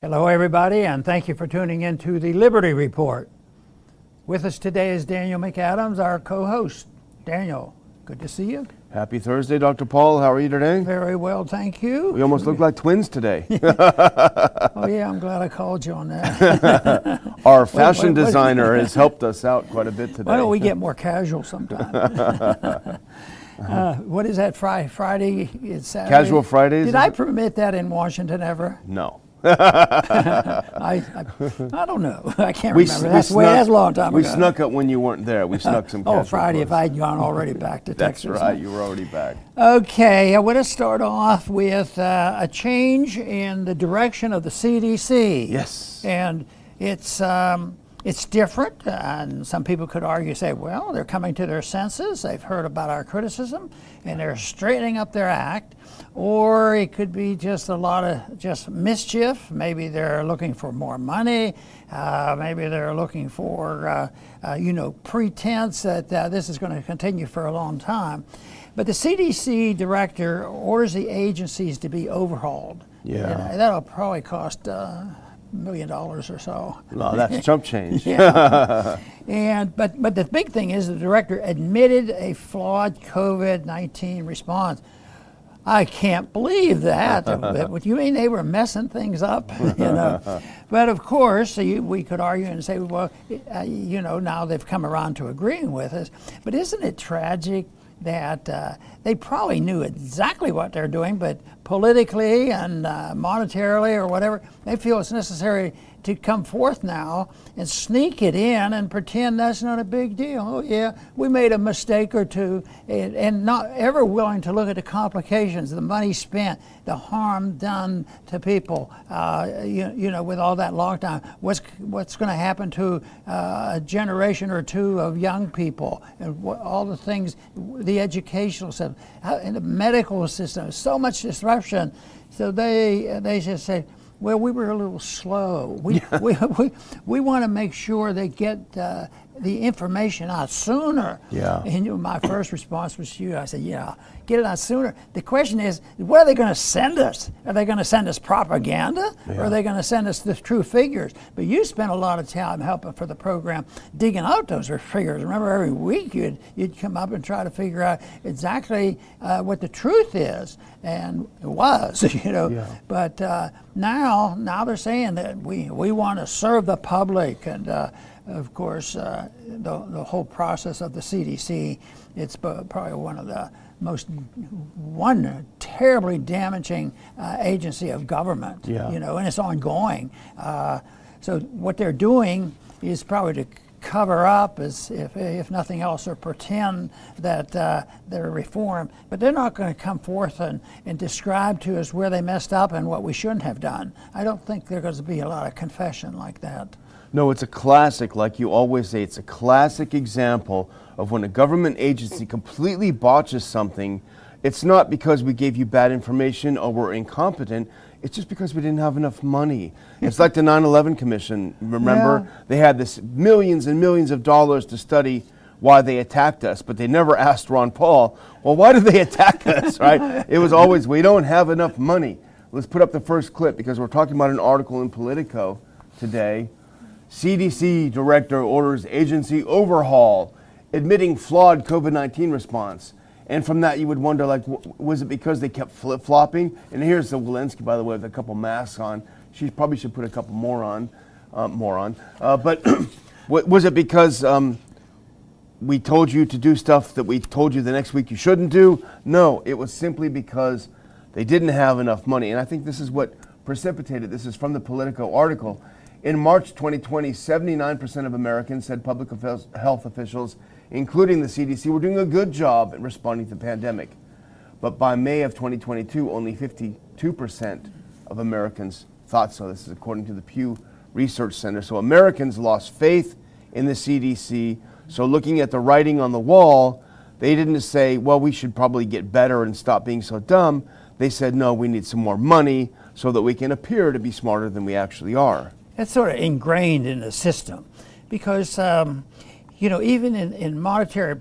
Hello, everybody, and thank you for tuning in to the Liberty Report. With us today is Daniel McAdams, our co host. Daniel, good to see you. Happy Thursday, Dr. Paul. How are you today? Very well, thank you. We almost look like twins today. oh, yeah, I'm glad I called you on that. Our fashion wait, wait, designer has helped us out quite a bit today. Why don't we get more casual sometime? uh, what is that, Friday? Friday? It's Saturday. Casual Fridays? Did I permit that in Washington ever? No. I, I, I, don't know. I can't we, remember. That's, snuck, way, that's a long time we ago. We snuck it when you weren't there. We snuck some. oh, Friday! If I'd gone already back to that's Texas. That's right. You were already back. Okay, I want to start off with uh, a change in the direction of the CDC. Yes. And it's. Um, it's different, and some people could argue, say, well, they're coming to their senses. They've heard about our criticism, and they're straightening up their act. Or it could be just a lot of just mischief. Maybe they're looking for more money. Uh, maybe they're looking for, uh, uh, you know, pretense that uh, this is going to continue for a long time. But the CDC director orders the agencies to be overhauled. Yeah. And that'll probably cost uh, million dollars or so. Well, that's chump change. yeah. and but but the big thing is the director admitted a flawed COVID nineteen response. I can't believe that. what you mean they were messing things up? you know, but of course we could argue and say, well, uh, you know, now they've come around to agreeing with us. But isn't it tragic that uh, they probably knew exactly what they're doing, but politically and uh, monetarily or whatever, they feel it's necessary to come forth now and sneak it in and pretend that's not a big deal. Oh, yeah, we made a mistake or two, and, and not ever willing to look at the complications, the money spent, the harm done to people, uh, you, you know, with all that lockdown. What's, what's going to happen to uh, a generation or two of young people, and what, all the things, the educational system, and the medical system, so much disruption. So they, they just say, well, we were a little slow. We, we, we, we want to make sure they get uh, the information out sooner. Yeah. And you know, my first response was to you. I said, yeah, get it out sooner. The question is, what are they going to send us? Are they going to send us propaganda yeah. or are they going to send us the true figures? But you spent a lot of time helping for the program digging out those figures. Remember, every week you'd, you'd come up and try to figure out exactly uh, what the truth is. And it was, you know. Yeah. But uh, now, now they're saying that we, we want to serve the public and uh, of course, uh, the, the whole process of the CDC, it's probably one of the most one terribly damaging uh, agency of government. Yeah. You know, and it's ongoing. Uh, so what they're doing is probably to cover up, as if, if nothing else, or pretend that uh, they're reform. But they're not going to come forth and, and describe to us where they messed up and what we shouldn't have done. I don't think there's going to be a lot of confession like that. No, it's a classic, like you always say, it's a classic example of when a government agency completely botches something. It's not because we gave you bad information or we're incompetent. It's just because we didn't have enough money. It's like the 9 11 Commission. Remember? Yeah. They had this millions and millions of dollars to study why they attacked us, but they never asked Ron Paul, well, why did they attack us, right? It was always, we don't have enough money. Let's put up the first clip because we're talking about an article in Politico today CDC director orders agency overhaul, admitting flawed COVID 19 response. And from that, you would wonder, like, was it because they kept flip flopping? And here's the Walensky, by the way, with a couple masks on. She probably should put a couple more on, uh, more on. Uh, but was it because um, we told you to do stuff that we told you the next week you shouldn't do? No, it was simply because they didn't have enough money. And I think this is what precipitated this is from the Politico article. In March 2020, 79% of Americans said public health officials, including the CDC, were doing a good job in responding to the pandemic. But by May of 2022, only 52% of Americans thought so. This is according to the Pew Research Center. So Americans lost faith in the CDC. So looking at the writing on the wall, they didn't say, well, we should probably get better and stop being so dumb. They said, no, we need some more money so that we can appear to be smarter than we actually are. That's sort of ingrained in the system because, um, you know, even in, in monetary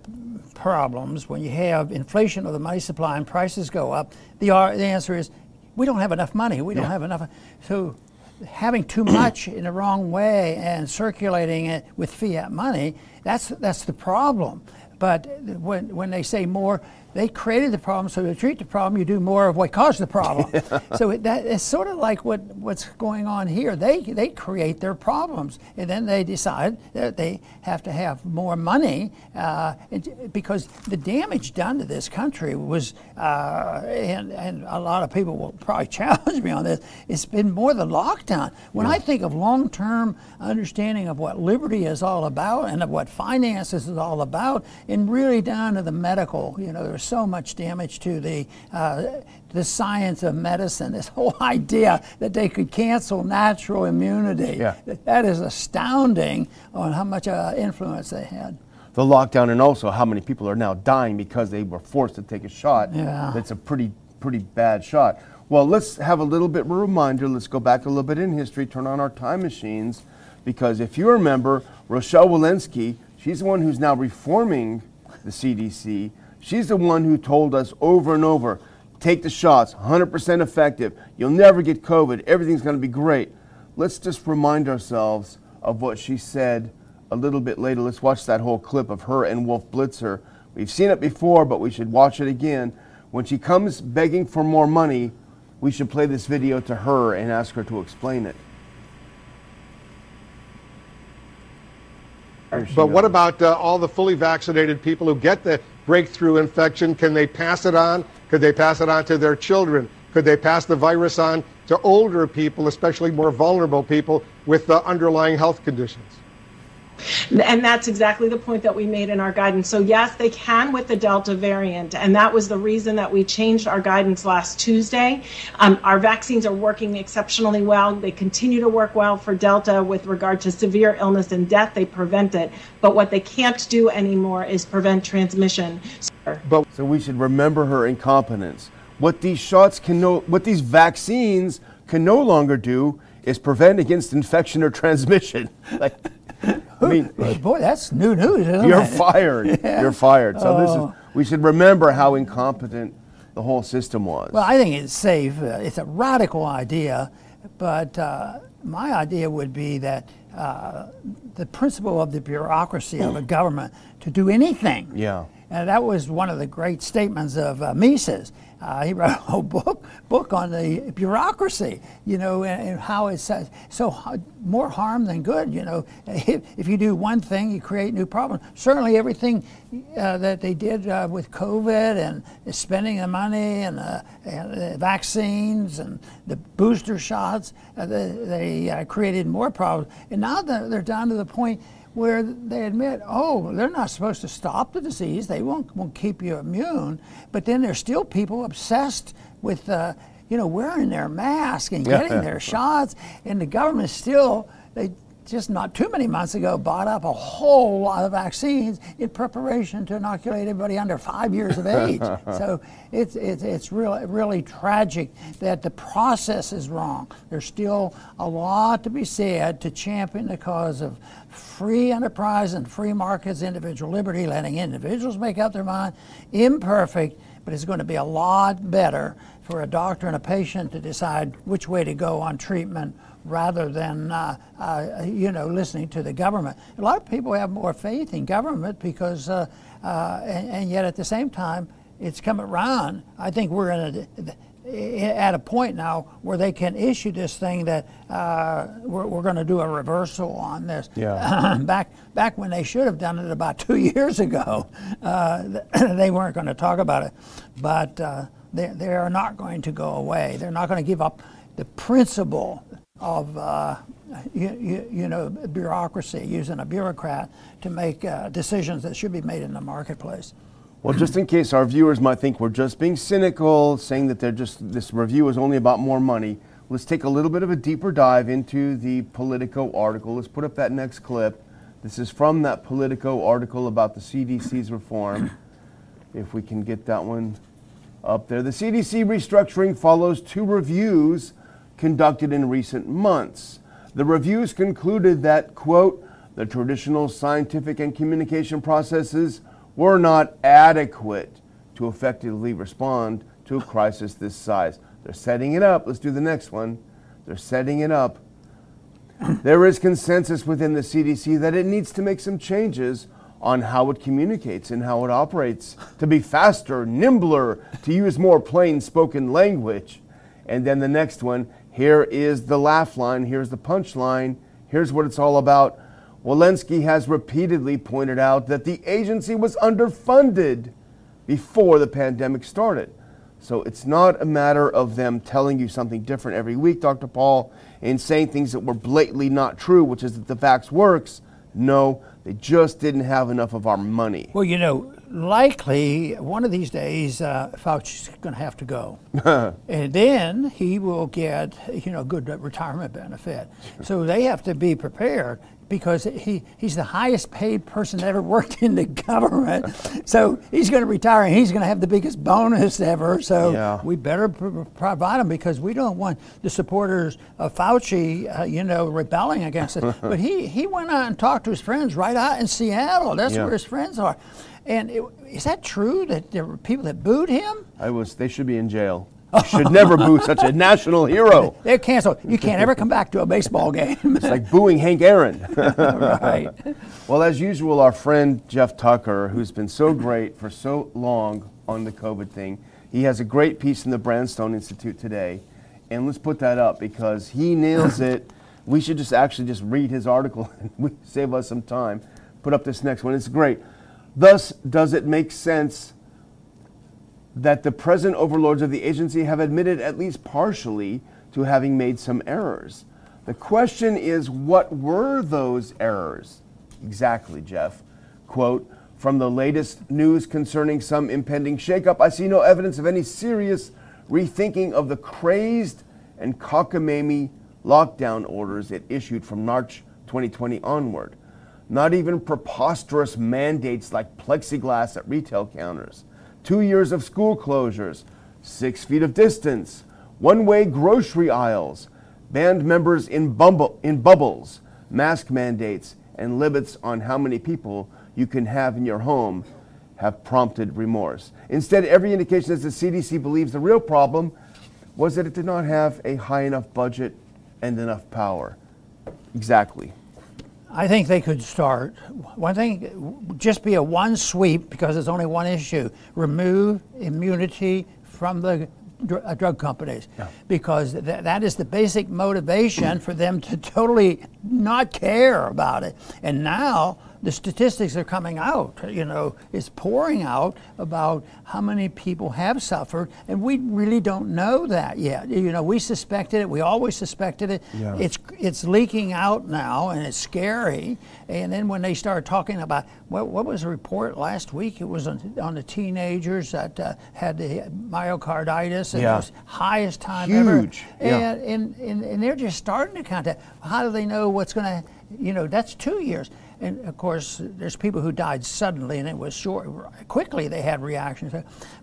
problems, when you have inflation of the money supply and prices go up, the, the answer is we don't have enough money. We don't have enough. So having too much in the wrong way and circulating it with fiat money, that's, that's the problem. But when, when they say more, they created the problem, so to treat the problem, you do more of what caused the problem. so it, that, it's sort of like what, what's going on here. They, they create their problems, and then they decide that they have to have more money uh, because the damage done to this country was, uh, and, and a lot of people will probably challenge me on this, it's been more the lockdown. When yeah. I think of long term understanding of what liberty is all about and of what finances is all about, and really down to the medical, you know, there's so much damage to the uh, the science of medicine. This whole idea that they could cancel natural immunity. Yeah. That is astounding on how much uh, influence they had. The lockdown and also how many people are now dying because they were forced to take a shot. Yeah. That's a pretty pretty bad shot. Well, let's have a little bit of a reminder. Let's go back a little bit in history, turn on our time machines, because if you remember, Rochelle Walensky, she's the one who's now reforming the CDC She's the one who told us over and over take the shots, 100% effective. You'll never get COVID. Everything's going to be great. Let's just remind ourselves of what she said a little bit later. Let's watch that whole clip of her and Wolf Blitzer. We've seen it before, but we should watch it again. When she comes begging for more money, we should play this video to her and ask her to explain it. But goes. what about uh, all the fully vaccinated people who get the breakthrough infection? Can they pass it on? Could they pass it on to their children? Could they pass the virus on to older people, especially more vulnerable people with the underlying health conditions? And that's exactly the point that we made in our guidance. So, yes, they can with the Delta variant. And that was the reason that we changed our guidance last Tuesday. Um, our vaccines are working exceptionally well. They continue to work well for Delta with regard to severe illness and death. They prevent it. But what they can't do anymore is prevent transmission. But, so, we should remember her incompetence. What these shots can no, what these vaccines can no longer do is prevent against infection or transmission. like, I mean, boy, that's new news, isn't you're it? fired. Yeah. You're fired. So this is. Oh. We should remember how incompetent the whole system was. Well, I think it's safe. Uh, it's a radical idea, but uh, my idea would be that uh, the principle of the bureaucracy of a government to do anything. Yeah. And that was one of the great statements of uh, Mises. Uh, he wrote a whole book book on the bureaucracy, you know, and, and how it's uh, so more harm than good. You know, if, if, you do one thing, you create new problems. Certainly, everything uh, that they did uh, with COVID and spending the money and, uh, and the vaccines and the booster shots, they created more problems. And now they're down to the point where they admit, oh, they're not supposed to stop the disease. They won't, won't keep you immune. But then there's still people obsessed with, uh, you know, wearing their mask and getting their shots. And the government still, they just not too many months ago bought up a whole lot of vaccines in preparation to inoculate everybody under five years of age. so it's, it's, it's really, really tragic that the process is wrong. There's still a lot to be said to champion the cause of free enterprise and free markets, individual liberty, letting individuals make up their mind. Imperfect, but it's going to be a lot better for a doctor and a patient to decide which way to go on treatment rather than uh, uh, you know listening to the government. A lot of people have more faith in government because, uh, uh and, and, yet at the same time, it's come around. I think we're in a, at a point now where they can issue this thing that uh, we're, we're going to do a reversal on this. Yeah. back back when they should have done it about two years ago, uh, they weren't going to talk about it, but they they are not going to go away. They're not going to give up the principle of uh, you, you, know bureaucracy, using a bureaucrat to make uh, decisions that should be made in the marketplace. Well, just in case our viewers might think we're just being cynical, saying that they're just this review is only about more money, let's take a little bit of a deeper dive into the Politico article. Let's put up that next clip. This is from that Politico article about the CDC's reform. if we can get that one up there. The CDC restructuring follows two reviews conducted in recent months. The reviews concluded that, quote, the traditional scientific and communication processes were not adequate to effectively respond to a crisis this size. They're setting it up. Let's do the next one. They're setting it up there is consensus within the CDC that it needs to make some changes on how it communicates and how it operates to be faster, nimbler, to use more plain spoken language. And then the next one here is the laugh line, here's the punchline, here's what it's all about. Walensky has repeatedly pointed out that the agency was underfunded before the pandemic started. So it's not a matter of them telling you something different every week, Dr. Paul, and saying things that were blatantly not true, which is that the vax works. No, they just didn't have enough of our money. Well, you know, likely one of these days uh, Fauci's going to have to go, and then he will get you know good retirement benefit. So they have to be prepared because he, he's the highest paid person that ever worked in the government. so he's going to retire and he's going to have the biggest bonus ever. So Yeah. we better pr- provide him because we don't want the supporters of Fauci, uh, you know, rebelling against it. but he, he went out and talked to his friends right out in Seattle. That's Yeah. where his friends are. And it, is that true that there were people that booed him? I was. They should be in jail. You should never boo such a national hero. They're canceled. You can't ever come back to a baseball game. It's like booing Hank Aaron. right. well, as usual, our friend Jeff Tucker, who's been so great for so long on the COVID thing, he has a great piece in the Brownstone Institute today. And let's put that up because he nails it. We should just actually just read his article and save us some time. Put up this next one. It's great. Thus, does it make sense that the present overlords of the agency have admitted, at least partially, to having made some errors. The question is, what were those errors? Exactly, Jeff. Quote, from the latest news concerning some impending shakeup, I see no evidence of any serious rethinking of the crazed and cockamamie lockdown orders it issued from March 2020 onward. Not even preposterous mandates like plexiglass at retail counters, two years of school closures, six feet of distance, one way grocery aisles, band members in, bumble, in bubbles, mask mandates, and limits on how many people you can have in your home have prompted remorse. Instead, every indication is the CDC believes the real problem was that it did not have a high enough budget and enough power. Exactly. I think they could start. One thing, just be a one sweep because it's only one issue. Remove immunity from the dr- uh, drug companies because th- that is the basic motivation for them to totally not care about it. And now the statistics are coming out, you know, it's pouring out about how many people have suffered, and we really don't know that yet. You know, we suspected it, we always suspected it. Yeah. It's it's leaking out now, and it's scary. And then when they start talking about what, what was the report last week? It was on, on the teenagers that uh, had the myocarditis, and Yeah. it was highest time ever. Huge, yeah. And, and, and and they're just starting to contact. How do they know what's going to? You know, that's two years. And of course, there's people who died suddenly, and it was short. Quickly, they had reactions.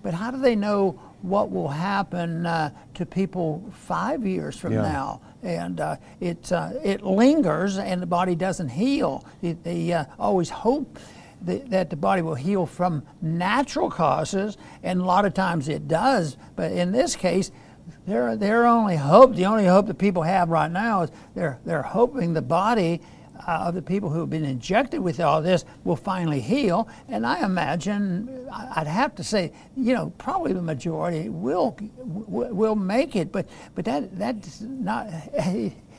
But how do they know what will happen uh, to people five years from Yeah. now? and uh, it uh, it lingers, and the body doesn't heal. It, they uh, always hope that, that the body will heal from natural causes, and a lot of times it does. But in this case, their their only hope, the only hope that people have right now is they're they're hoping the body. Uh, of the people who have been injected with all this will finally heal, and I imagine I'd have to say, you know, probably the majority will will will make it, but but that that's not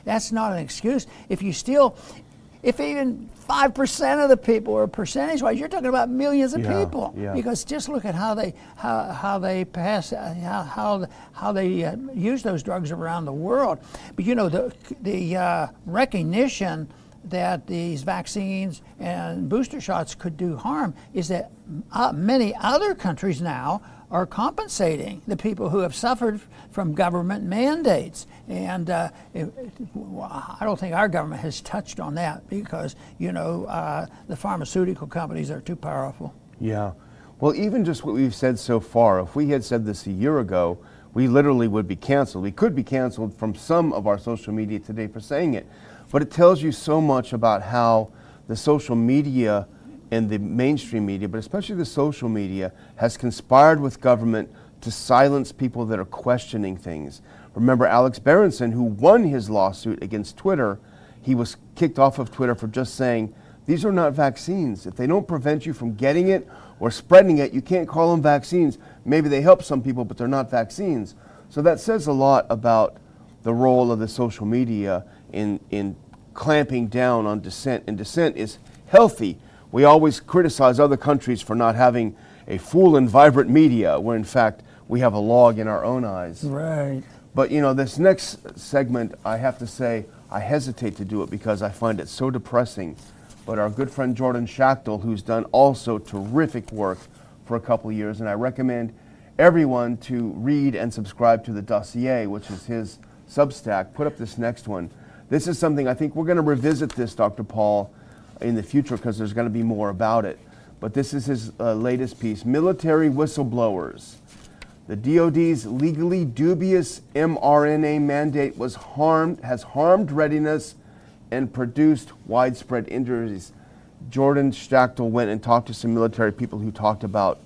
that's not an excuse. If you still, if even five percent of the people, or percentage wise, you're talking about millions of Yeah, people. yeah. Because just look at how they how, how they pass uh, how how, how they uh, use those drugs around the world. But you know the the uh, recognition that these vaccines and booster shots could do harm is that uh, many other countries now are compensating the people who have suffered from government mandates. And uh, it, I don't think our government has touched on that because, you know, uh, the pharmaceutical companies are too powerful. Yeah. Well, even just what we've said so far, if we had said this a year ago, we literally would be canceled. We could be canceled from some of our social media today for saying it. But it tells you so much about how the social media and the mainstream media, but especially the social media, has conspired with government to silence people that are questioning things. Remember Alex Berenson, who won his lawsuit against Twitter, he was kicked off of Twitter for just saying, these are not vaccines. If they don't prevent you from getting it or spreading it, you can't call them vaccines. Maybe they help some people, but they're not vaccines. So that says a lot about the role of the social media in, in clamping down on dissent. And dissent is healthy. We always criticize other countries for not having a full and vibrant media, where in fact we have a log in our own eyes. Right. But you know, this next segment, I have to say, I hesitate to do it because I find it so depressing. But our good friend Jordan Schachtel, who's done also terrific work for a couple of years, and I recommend everyone to read and subscribe to the dossier, which is his Substack. Put up this next one. This is something I think we're going to revisit this, Dr. Paul, in the future because there's going to be more about it. But this is his uh, latest piece Military Whistleblowers. The DoD's legally dubious mRNA mandate was harmed, has harmed readiness and produced widespread injuries. Jordan Schachtel went and talked to some military people who talked about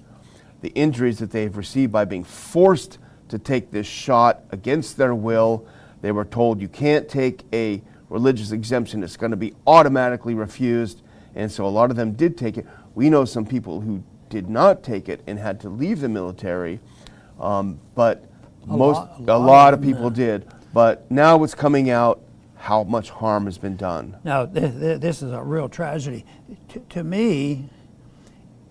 the injuries that they've received by being forced to take this shot against their will. They were told you can't take a religious exemption, it's going to be automatically refused. And so a lot of them did take it. We know some people who did not take it and had to leave the military. Um, but A most lot- a a lot lot of of people did. But now it's coming out how much harm has been done. Now, th- th- this is a real tragedy. T- to me,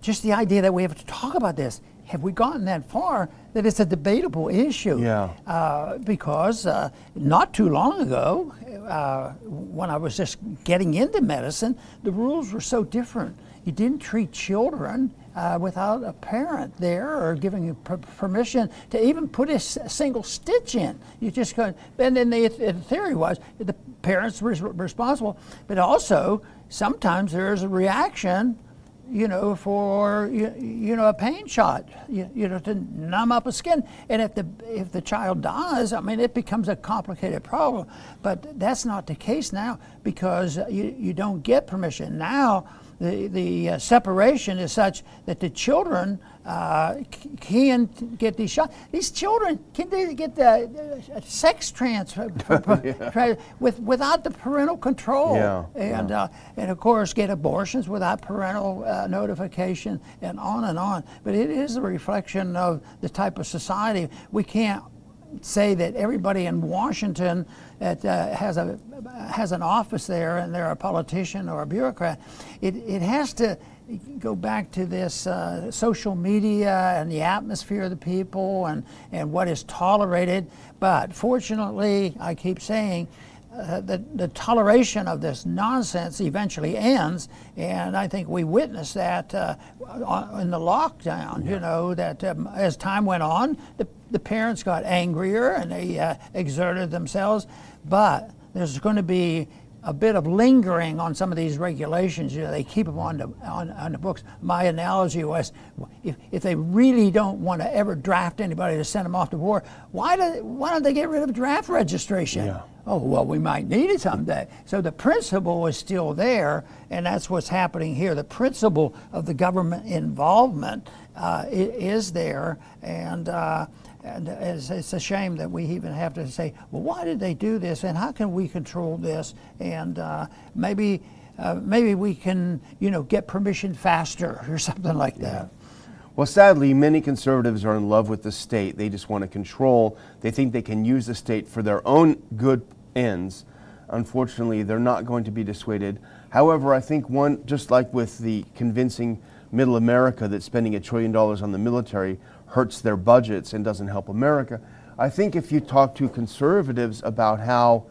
just the idea that we have to talk about this, have we gotten that far that it's a debatable issue? Yeah. Uh, because uh, not too long ago, uh, when I was just getting into medicine, the rules were so different. You didn't treat children uh, without a parent there or giving you per- permission to even put a s- single stitch in. You just go, and then the, the theory was the parents were responsible, but also sometimes there's a reaction you know, for you, you know a pain shot, you, you know, to numb up a skin. And if the if the child dies, I mean, it becomes a complicated problem. But that's not the case now because you, you don't get permission now. The the uh, separation is such that the children uh, can get these shots. These children can they get the uh, sex transfer tra- with without the parental control Yeah, and yeah. uh, and of course get abortions without parental uh, notification and on and on. But it is a reflection of the type of society. We can't say that everybody in Washington that uh, has a has an office there and they're a politician or a bureaucrat. It it has to go back to this uh, social media and the atmosphere of the people and and what is tolerated. But fortunately, I keep saying uh, the, the toleration of this nonsense eventually ends, and I think we witnessed that uh, in the lockdown. You know that um, as time went on, the, the parents got angrier and they uh, exerted themselves, but there's going to be a bit of lingering on some of these regulations. You know, they keep them on the on, on the books. My analogy was, if, if they really don't want to ever draft anybody to send them off to war, why do why don't they get rid of draft registration? Yeah. Oh well, we might need it someday. So the principle is still there, and that's what's happening here. The principle of the government involvement uh, is there, and. Uh, and it's, it's a shame that we even have to say, well, why did they do this, and how can we control this? And uh, maybe, uh, maybe we can, you know, get permission faster or something like that. Well, sadly, many conservatives are in love with the state. They just want to control. They think they can use the state for their own good ends. Unfortunately, they're not going to be dissuaded. However, I think one, just like with the convincing middle America that spending a trillion dollars on the military hurts their budgets and doesn't help America, I think if you talk to conservatives about how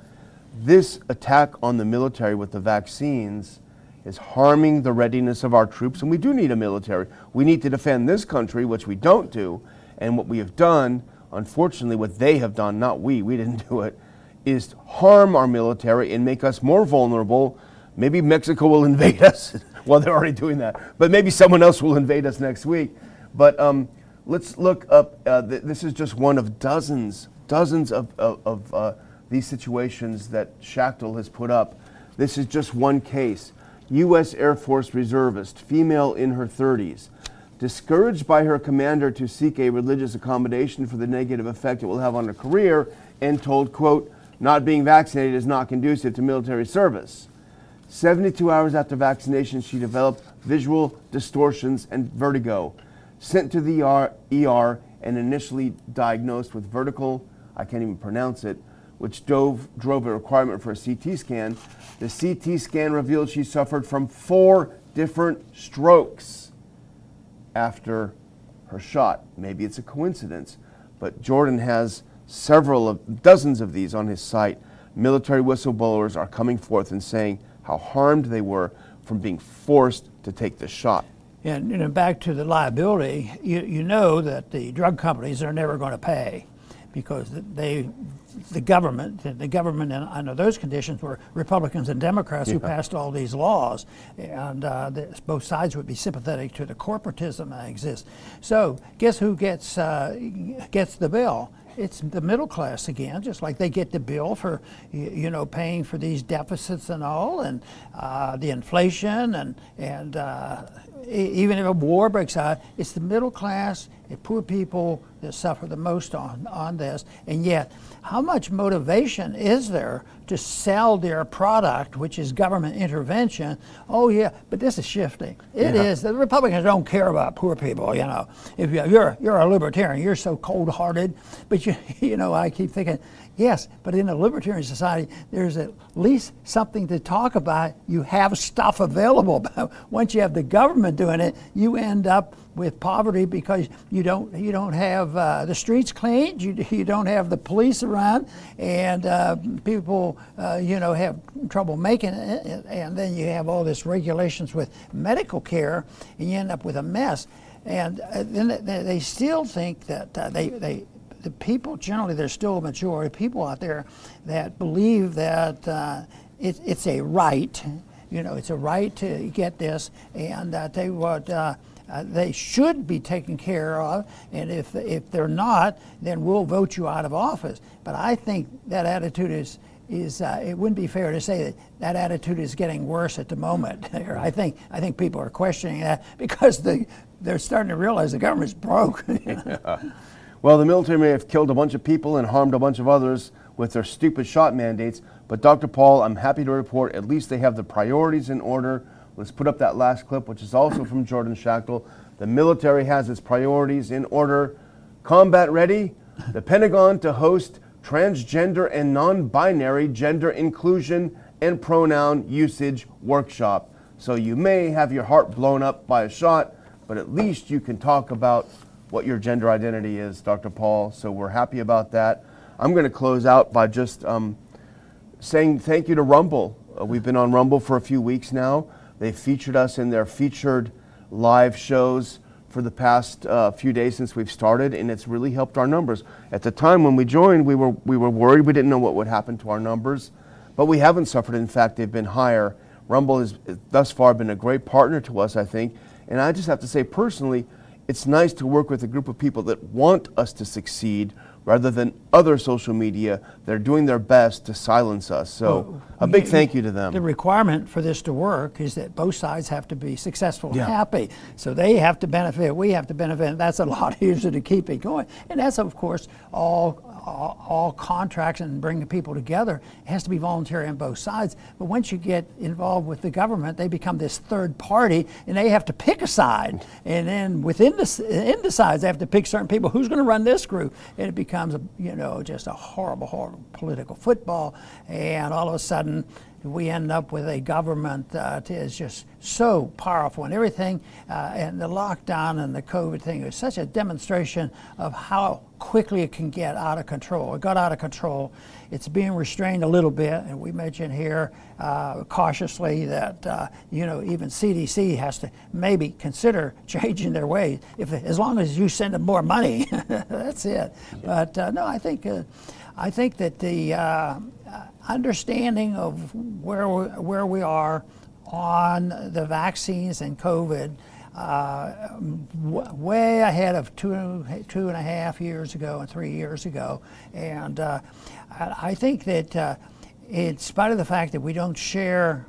this attack on the military with the vaccines is harming the readiness of our troops, and we do need a military. We need to defend this country, which we don't do. And what we have done, unfortunately, what they have done, not we, we didn't do it, is harm our military and make us more vulnerable. Maybe Mexico will invade us. well, they're already doing that. But maybe someone else will invade us next week. But um, let's look up. Uh, th- this is just one of dozens, dozens of, of, of uh, these situations that Schachtel has put up. This is just one case. U.S. Air Force reservist, female in her 30s, discouraged by her commander to seek a religious accommodation for the negative effect it will have on her career, and told, quote, not being vaccinated is not conducive to military service. 72 hours after vaccination, she developed visual distortions and vertigo. Sent to the ER, ER and initially diagnosed with vertical, I can't even pronounce it, which drove, drove a requirement for a CT scan. The CT scan revealed she suffered from four different strokes after her shot. Maybe it's a coincidence, but Jordan has several of dozens of these on his site. Military whistleblowers are coming forth and saying how harmed they were from being forced to take the shot. And you know, back to the liability, you, you know that the drug companies are never going to pay because they, the government, the government in, under those conditions were Republicans and Democrats who passed all these laws, and uh, both sides would be sympathetic to the corporatism that exists. So, guess who gets uh, gets the bill? it's the middle class again, just like they get the bill for, you know, paying for these deficits and all, and uh, the inflation, and and uh, even if a war breaks out, it's the middle class and poor people that suffer the most on, on this. And yet, how much motivation is there to sell their product, which is government intervention? Oh, yeah, but this is shifting. It yeah. is. The Republicans don't care about poor people, you know. If you're, you're a libertarian, you're so cold hearted. But, you, you know, I keep thinking, Yes, but in a libertarian society, there's at least something to talk about. You have stuff available. Once you have the government doing it, you end up with poverty because you don't you don't have uh, the streets cleaned, you, you don't have the police around, and uh, people uh, you know have trouble making it, and then you have all this regulations with medical care, and you end up with a mess. And uh, then they still think that uh, they they the people generally, there's still a majority of people out there that believe that uh, it, it's a right, you know, it's a right to get this, and that they would. Uh, they should be taken care of, and if if they're not, then we'll vote you out of office. But I think that attitude is is uh, it wouldn't be fair to say that that attitude is getting worse at the moment. I think I think people are questioning that because the, they're starting to realize the government's broke. yeah. Well, the military may have killed a bunch of people and harmed a bunch of others with their stupid shot mandates, but Dr. Paul, I'm happy to report at least they have the priorities in order. Let's put up that last clip, which is also from Jordan Schachtel. The military has its priorities in order. Combat ready, the Pentagon to host transgender and non binary gender inclusion and pronoun usage workshop. So you may have your heart blown up by a shot, but at least you can talk about what your gender identity is, Dr. Paul. So we're happy about that. I'm going to close out by just um, saying thank you to Rumble. Uh, we've been on Rumble for a few weeks now. They featured us in their featured live shows for the past uh, few days since we've started, and it's really helped our numbers. At the time when we joined, we were we were worried. We didn't know what would happen to our numbers, but we haven't suffered. In fact, they've been higher. Rumble has thus far been a great partner to us, I think. And I just have to say personally, it's nice to work with a group of people that want us to succeed rather than other social media that are doing their best to silence us. So, well, a big thank you to them. The requirement for this to work is that both sides have to be successful yeah. and happy. So, they have to benefit, we have to benefit. That's a lot easier to keep it going. And that's, of course, all all, all contracts and bringing people together it has to be voluntary on both sides. But once you get involved with the government, they become this third party, and they have to pick a side. And then within the, in the sides, they have to pick certain people. Who's going to run this group? And it becomes, a, you know, just a horrible, horrible political football. And all of a sudden, we end up with a government that is just so powerful and everything. Uh, and the lockdown and the COVID thing is such a demonstration of how quickly it can get out of control. It got out of control. It's being restrained a little bit, and we mentioned here uh, cautiously that uh, you know even CDC has to maybe consider changing their ways. If as long as you send them more money, that's it. But uh, no, I think uh, I think that the uh, understanding of where we, where we are on the vaccines and COVID uh, w- way ahead of two, two and a half years ago and three years ago. And uh, I think that uh, in spite of the fact that we don't share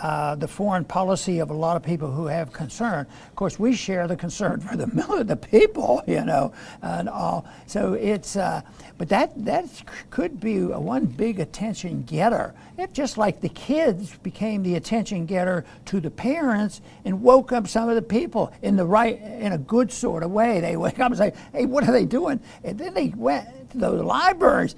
uh, the foreign policy of a lot of people who have concern. Of course, we share the concern for the the people, you know, and all. So it's, uh, but that that could be one big attention getter. It just like the kids became the attention getter to the parents and woke up some of the people in the right, in a good sort of way. They wake up and say, "Hey, what are they doing?" And then they went to those libraries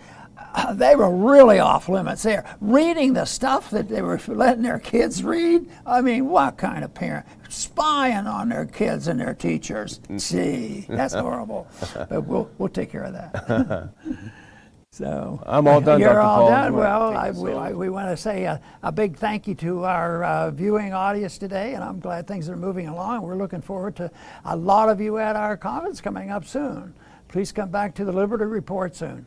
they were really off limits there. Reading the stuff that they were letting their kids read. I mean, what kind of parent? Spying on their kids and their teachers. Gee, that's horrible. But we'll, we'll take care of that. so I'm all done, You're Dr. all Paul. done. Well, I, we. I, we want to say a, a big thank you to our uh, viewing audience today, and I'm glad things are moving along. We're looking forward to a lot of you at our conference coming up soon. Please come back to the Liberty Report soon.